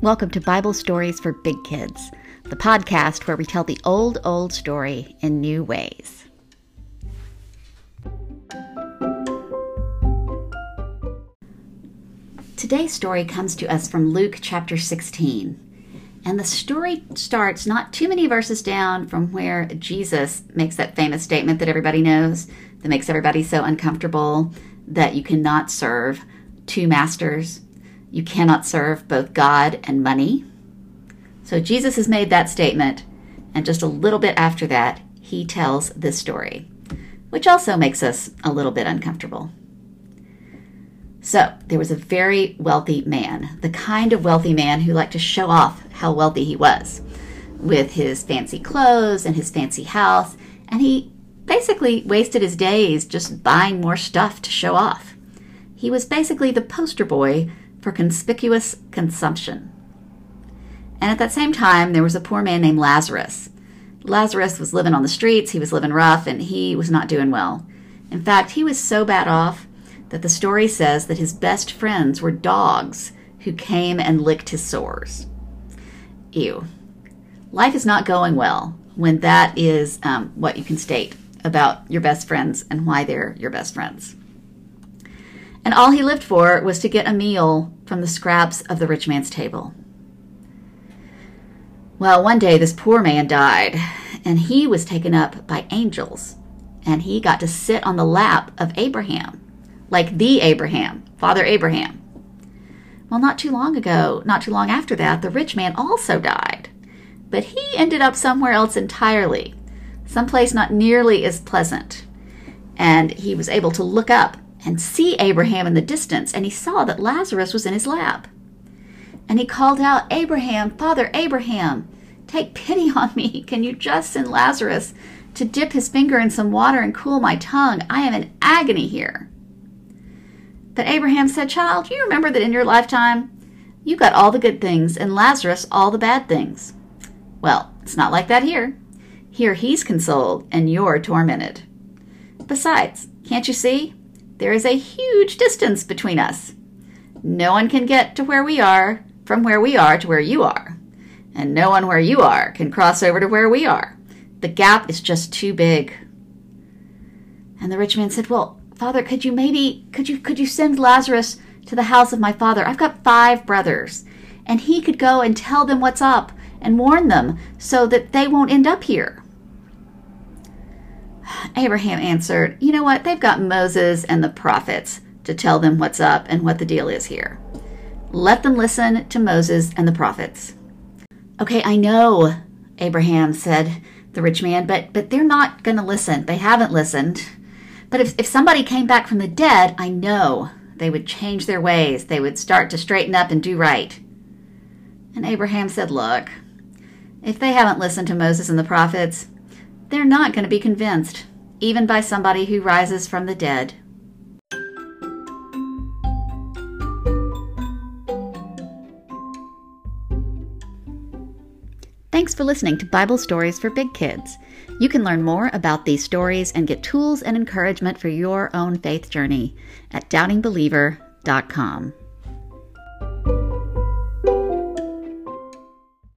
Welcome to Bible Stories for Big Kids, the podcast where we tell the old, old story in new ways. Today's story comes to us from Luke chapter 16. And the story starts not too many verses down from where Jesus makes that famous statement that everybody knows, that makes everybody so uncomfortable that you cannot serve two masters. You cannot serve both God and money. So Jesus has made that statement, and just a little bit after that, he tells this story, which also makes us a little bit uncomfortable. So, there was a very wealthy man, the kind of wealthy man who liked to show off how wealthy he was with his fancy clothes and his fancy house, and he basically wasted his days just buying more stuff to show off. He was basically the poster boy for conspicuous consumption. And at that same time, there was a poor man named Lazarus. Lazarus was living on the streets, he was living rough, and he was not doing well. In fact, he was so bad off that the story says that his best friends were dogs who came and licked his sores. Ew. Life is not going well when that is um, what you can state about your best friends and why they're your best friends. And all he lived for was to get a meal from the scraps of the rich man's table. Well, one day this poor man died, and he was taken up by angels, and he got to sit on the lap of Abraham, like the Abraham, Father Abraham. Well, not too long ago, not too long after that, the rich man also died, but he ended up somewhere else entirely, someplace not nearly as pleasant. And he was able to look up and see Abraham in the distance, and he saw that Lazarus was in his lap. And he called out, Abraham, Father Abraham, take pity on me. Can you just send Lazarus to dip his finger in some water and cool my tongue? I am in agony here. But Abraham said, Child, you remember that in your lifetime you got all the good things and Lazarus all the bad things. Well, it's not like that here. Here he's consoled and you're tormented. Besides, can't you see? There is a huge distance between us. No one can get to where we are from where we are to where you are. And no one where you are can cross over to where we are. The gap is just too big. And the rich man said, Well, Father, could you maybe could you could you send Lazarus to the house of my father? I've got five brothers, and he could go and tell them what's up and warn them so that they won't end up here. Abraham answered, You know what? They've got Moses and the prophets to tell them what's up and what the deal is here. Let them listen to Moses and the prophets. Okay, I know, Abraham said, the rich man, but, but they're not going to listen. They haven't listened. But if, if somebody came back from the dead, I know they would change their ways. They would start to straighten up and do right. And Abraham said, Look, if they haven't listened to Moses and the prophets, they're not going to be convinced, even by somebody who rises from the dead. Thanks for listening to Bible Stories for Big Kids. You can learn more about these stories and get tools and encouragement for your own faith journey at doubtingbeliever.com.